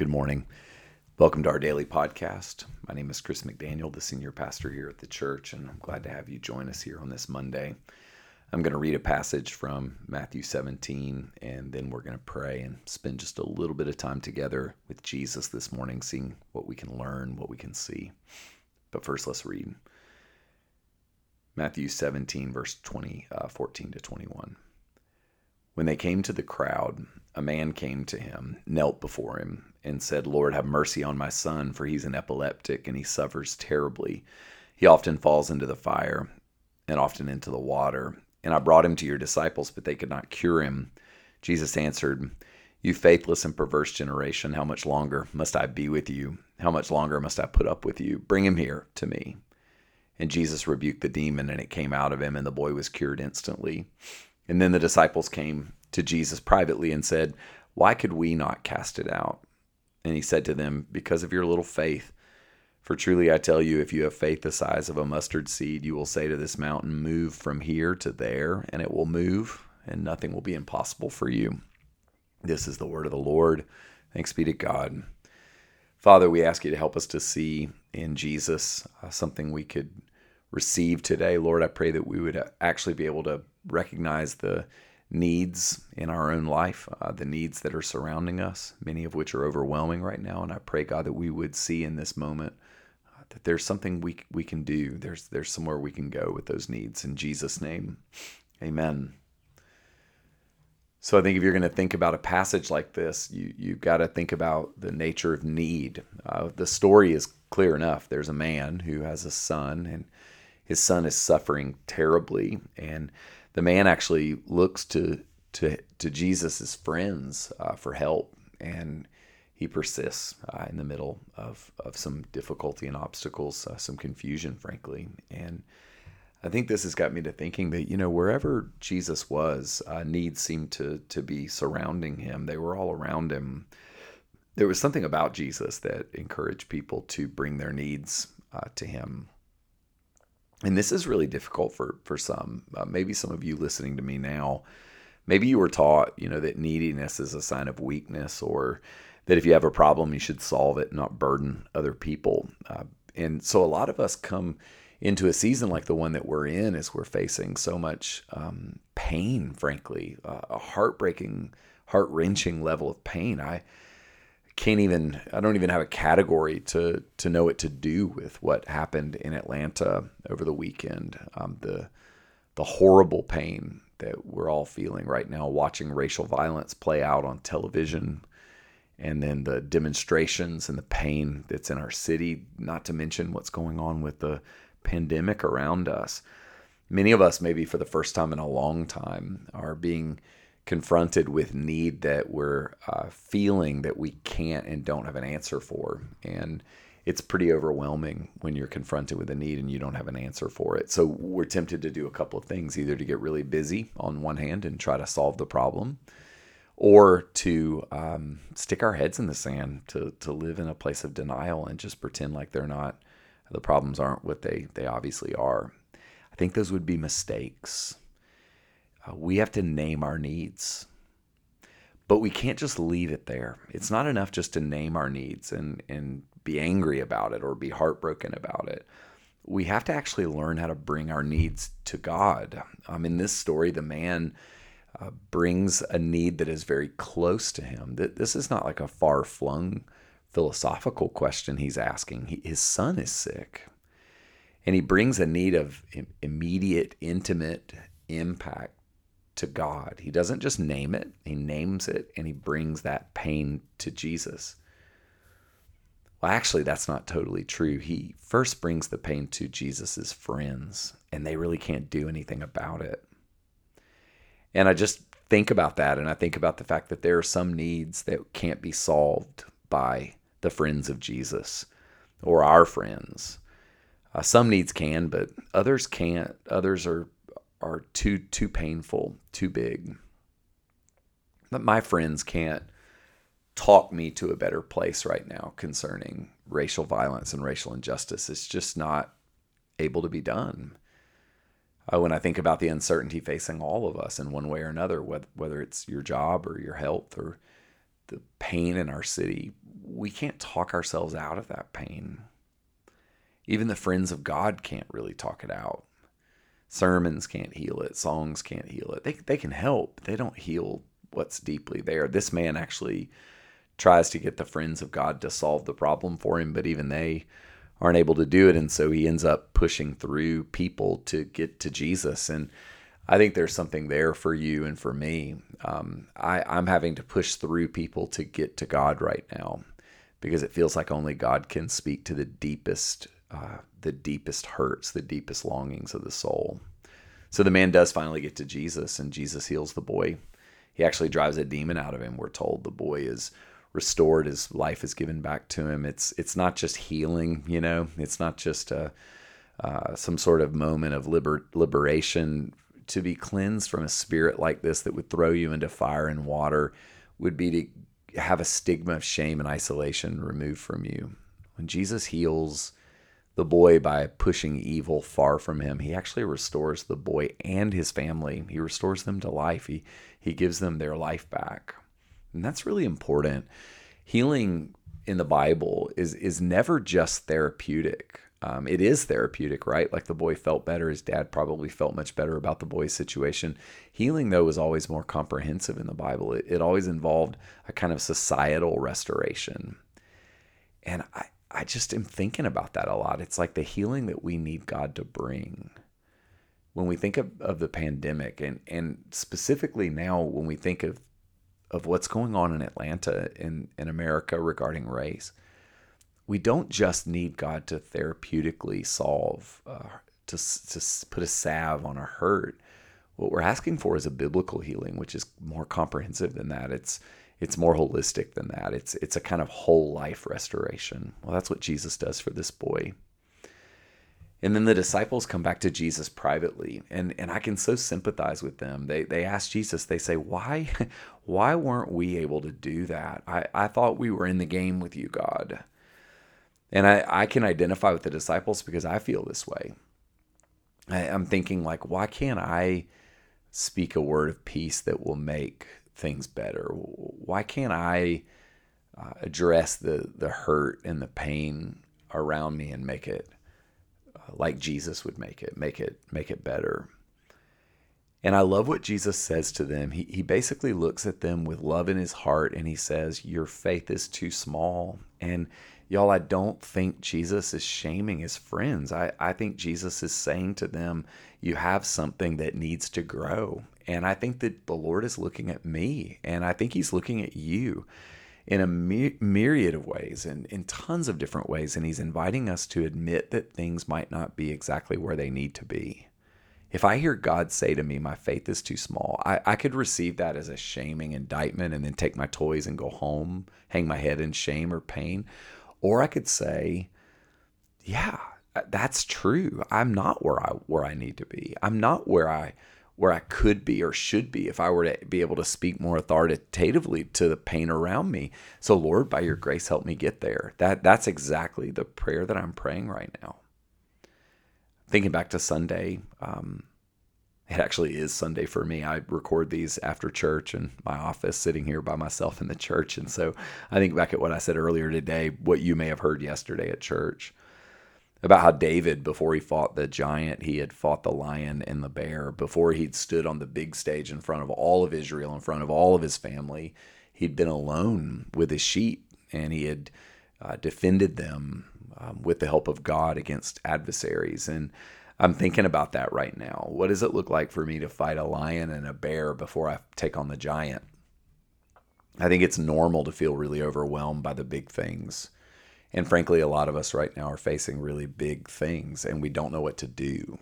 Good morning. Welcome to our daily podcast. My name is Chris McDaniel, the senior pastor here at the church, and I'm glad to have you join us here on this Monday. I'm going to read a passage from Matthew 17, and then we're going to pray and spend just a little bit of time together with Jesus this morning, seeing what we can learn, what we can see. But first, let's read Matthew 17, verse 20, uh, 14 to 21. When they came to the crowd, a man came to him, knelt before him, and said, Lord, have mercy on my son, for he's an epileptic and he suffers terribly. He often falls into the fire and often into the water. And I brought him to your disciples, but they could not cure him. Jesus answered, You faithless and perverse generation, how much longer must I be with you? How much longer must I put up with you? Bring him here to me. And Jesus rebuked the demon, and it came out of him, and the boy was cured instantly. And then the disciples came to Jesus privately and said, Why could we not cast it out? And he said to them, Because of your little faith. For truly I tell you, if you have faith the size of a mustard seed, you will say to this mountain, Move from here to there, and it will move, and nothing will be impossible for you. This is the word of the Lord. Thanks be to God. Father, we ask you to help us to see in Jesus uh, something we could receive today. Lord, I pray that we would actually be able to recognize the needs in our own life, uh, the needs that are surrounding us, many of which are overwhelming right now. And I pray, God, that we would see in this moment uh, that there's something we we can do. There's there's somewhere we can go with those needs. In Jesus' name, Amen. So I think if you're going to think about a passage like this, you you've got to think about the nature of need. Uh, the story is clear enough. There's a man who has a son, and his son is suffering terribly, and the man actually looks to to to Jesus' friends uh, for help, and he persists uh, in the middle of of some difficulty and obstacles, uh, some confusion, frankly, and. I think this has got me to thinking that you know wherever Jesus was, uh, needs seemed to to be surrounding him. They were all around him. There was something about Jesus that encouraged people to bring their needs uh, to him and this is really difficult for for some. Uh, maybe some of you listening to me now, maybe you were taught, you know, that neediness is a sign of weakness, or that if you have a problem, you should solve it, not burden other people. Uh, and so, a lot of us come into a season like the one that we're in, as we're facing so much um, pain, frankly, uh, a heartbreaking, heart wrenching level of pain. I can't even I don't even have a category to to know what to do with what happened in Atlanta over the weekend. Um, the the horrible pain that we're all feeling right now, watching racial violence play out on television, and then the demonstrations and the pain that's in our city. Not to mention what's going on with the pandemic around us. Many of us, maybe for the first time in a long time, are being confronted with need that we're uh, feeling that we can't and don't have an answer for. And it's pretty overwhelming when you're confronted with a need and you don't have an answer for it. So we're tempted to do a couple of things either to get really busy on one hand and try to solve the problem, or to um, stick our heads in the sand, to, to live in a place of denial and just pretend like they're not, the problems aren't what they, they obviously are. I think those would be mistakes. Uh, we have to name our needs. But we can't just leave it there. It's not enough just to name our needs and, and be angry about it or be heartbroken about it. We have to actually learn how to bring our needs to God. Um, in this story, the man uh, brings a need that is very close to him. This is not like a far flung philosophical question he's asking. He, his son is sick. And he brings a need of immediate, intimate impact to God. He doesn't just name it, he names it and he brings that pain to Jesus. Well, actually, that's not totally true. He first brings the pain to Jesus' friends, and they really can't do anything about it. And I just think about that, and I think about the fact that there are some needs that can't be solved by the friends of Jesus or our friends. Uh, some needs can, but others can't. Others are are too too painful, too big. But my friends can't talk me to a better place right now concerning racial violence and racial injustice. It's just not able to be done. Uh, when I think about the uncertainty facing all of us in one way or another, whether, whether it's your job or your health or the pain in our city, we can't talk ourselves out of that pain. Even the friends of God can't really talk it out. Sermons can't heal it, songs can't heal it. They, they can help, they don't heal what's deeply there. This man actually tries to get the friends of God to solve the problem for him, but even they aren't able to do it. And so he ends up pushing through people to get to Jesus. And I think there's something there for you and for me. Um, I, I'm having to push through people to get to God right now because it feels like only God can speak to the deepest, uh, the deepest hurts, the deepest longings of the soul. So the man does finally get to Jesus, and Jesus heals the boy. He actually drives a demon out of him. We're told the boy is restored his life is given back to him it's it's not just healing you know it's not just a uh, some sort of moment of liber- liberation to be cleansed from a spirit like this that would throw you into fire and water would be to have a stigma of shame and isolation removed from you when jesus heals the boy by pushing evil far from him he actually restores the boy and his family he restores them to life he he gives them their life back and that's really important. Healing in the Bible is is never just therapeutic. Um, it is therapeutic, right? Like the boy felt better. His dad probably felt much better about the boy's situation. Healing, though, is always more comprehensive in the Bible. It, it always involved a kind of societal restoration. And I, I just am thinking about that a lot. It's like the healing that we need God to bring. When we think of, of the pandemic, and, and specifically now when we think of of what's going on in Atlanta in, in America regarding race. We don't just need God to therapeutically solve, uh, to, to put a salve on a hurt. What we're asking for is a biblical healing, which is more comprehensive than that. It's it's more holistic than that. It's it's a kind of whole life restoration. Well, that's what Jesus does for this boy. And then the disciples come back to Jesus privately, and, and I can so sympathize with them. They they ask Jesus, they say, Why why weren't we able to do that? I, I thought we were in the game with you, God. And I, I can identify with the disciples because I feel this way. I, I'm thinking like, why can't I speak a word of peace that will make things better? Why can't I uh, address the the hurt and the pain around me and make it like Jesus would make it, make it make it better. And I love what Jesus says to them. He, he basically looks at them with love in his heart and he says, Your faith is too small. And y'all, I don't think Jesus is shaming his friends. I, I think Jesus is saying to them, You have something that needs to grow. And I think that the Lord is looking at me and I think he's looking at you in a myriad of ways and in tons of different ways. And he's inviting us to admit that things might not be exactly where they need to be. If I hear God say to me, my faith is too small, I, I could receive that as a shaming indictment and then take my toys and go home, hang my head in shame or pain. Or I could say, yeah, that's true. I'm not where I where I need to be. I'm not where I where I could be or should be if I were to be able to speak more authoritatively to the pain around me. So Lord, by your grace help me get there. That that's exactly the prayer that I'm praying right now. Thinking back to Sunday, um, it actually is Sunday for me. I record these after church in my office, sitting here by myself in the church. And so I think back at what I said earlier today, what you may have heard yesterday at church about how David, before he fought the giant, he had fought the lion and the bear. Before he'd stood on the big stage in front of all of Israel, in front of all of his family, he'd been alone with his sheep and he had uh, defended them um, with the help of God against adversaries. And I'm thinking about that right now. What does it look like for me to fight a lion and a bear before I take on the giant? I think it's normal to feel really overwhelmed by the big things and frankly, a lot of us right now are facing really big things and we don't know what to do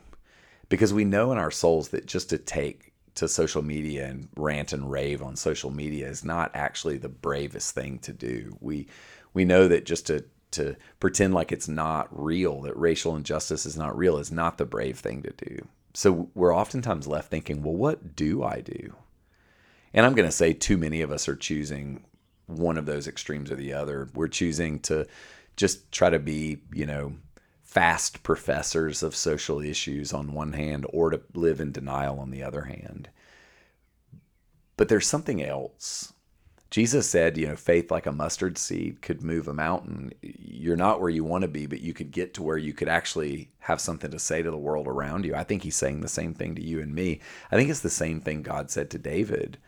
because we know in our souls that just to take to social media and rant and rave on social media is not actually the bravest thing to do. We we know that just to to pretend like it's not real, that racial injustice is not real, is not the brave thing to do. So we're oftentimes left thinking, well, what do I do? And I'm going to say too many of us are choosing one of those extremes or the other. We're choosing to just try to be, you know, fast professors of social issues on one hand or to live in denial on the other hand. But there's something else. Jesus said, you know, faith like a mustard seed could move a mountain. You're not where you want to be, but you could get to where you could actually have something to say to the world around you. I think he's saying the same thing to you and me. I think it's the same thing God said to David.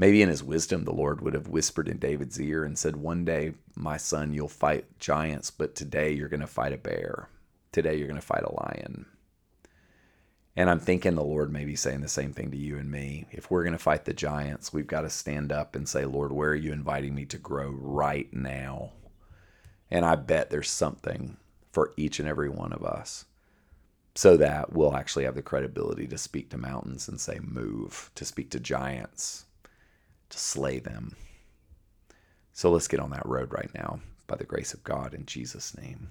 Maybe in his wisdom, the Lord would have whispered in David's ear and said, One day, my son, you'll fight giants, but today you're going to fight a bear. Today you're going to fight a lion. And I'm thinking the Lord may be saying the same thing to you and me. If we're going to fight the giants, we've got to stand up and say, Lord, where are you inviting me to grow right now? And I bet there's something for each and every one of us so that we'll actually have the credibility to speak to mountains and say, move, to speak to giants, to slay them. So let's get on that road right now by the grace of God in Jesus' name.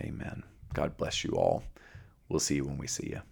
Amen. God bless you all. We'll see you when we see you.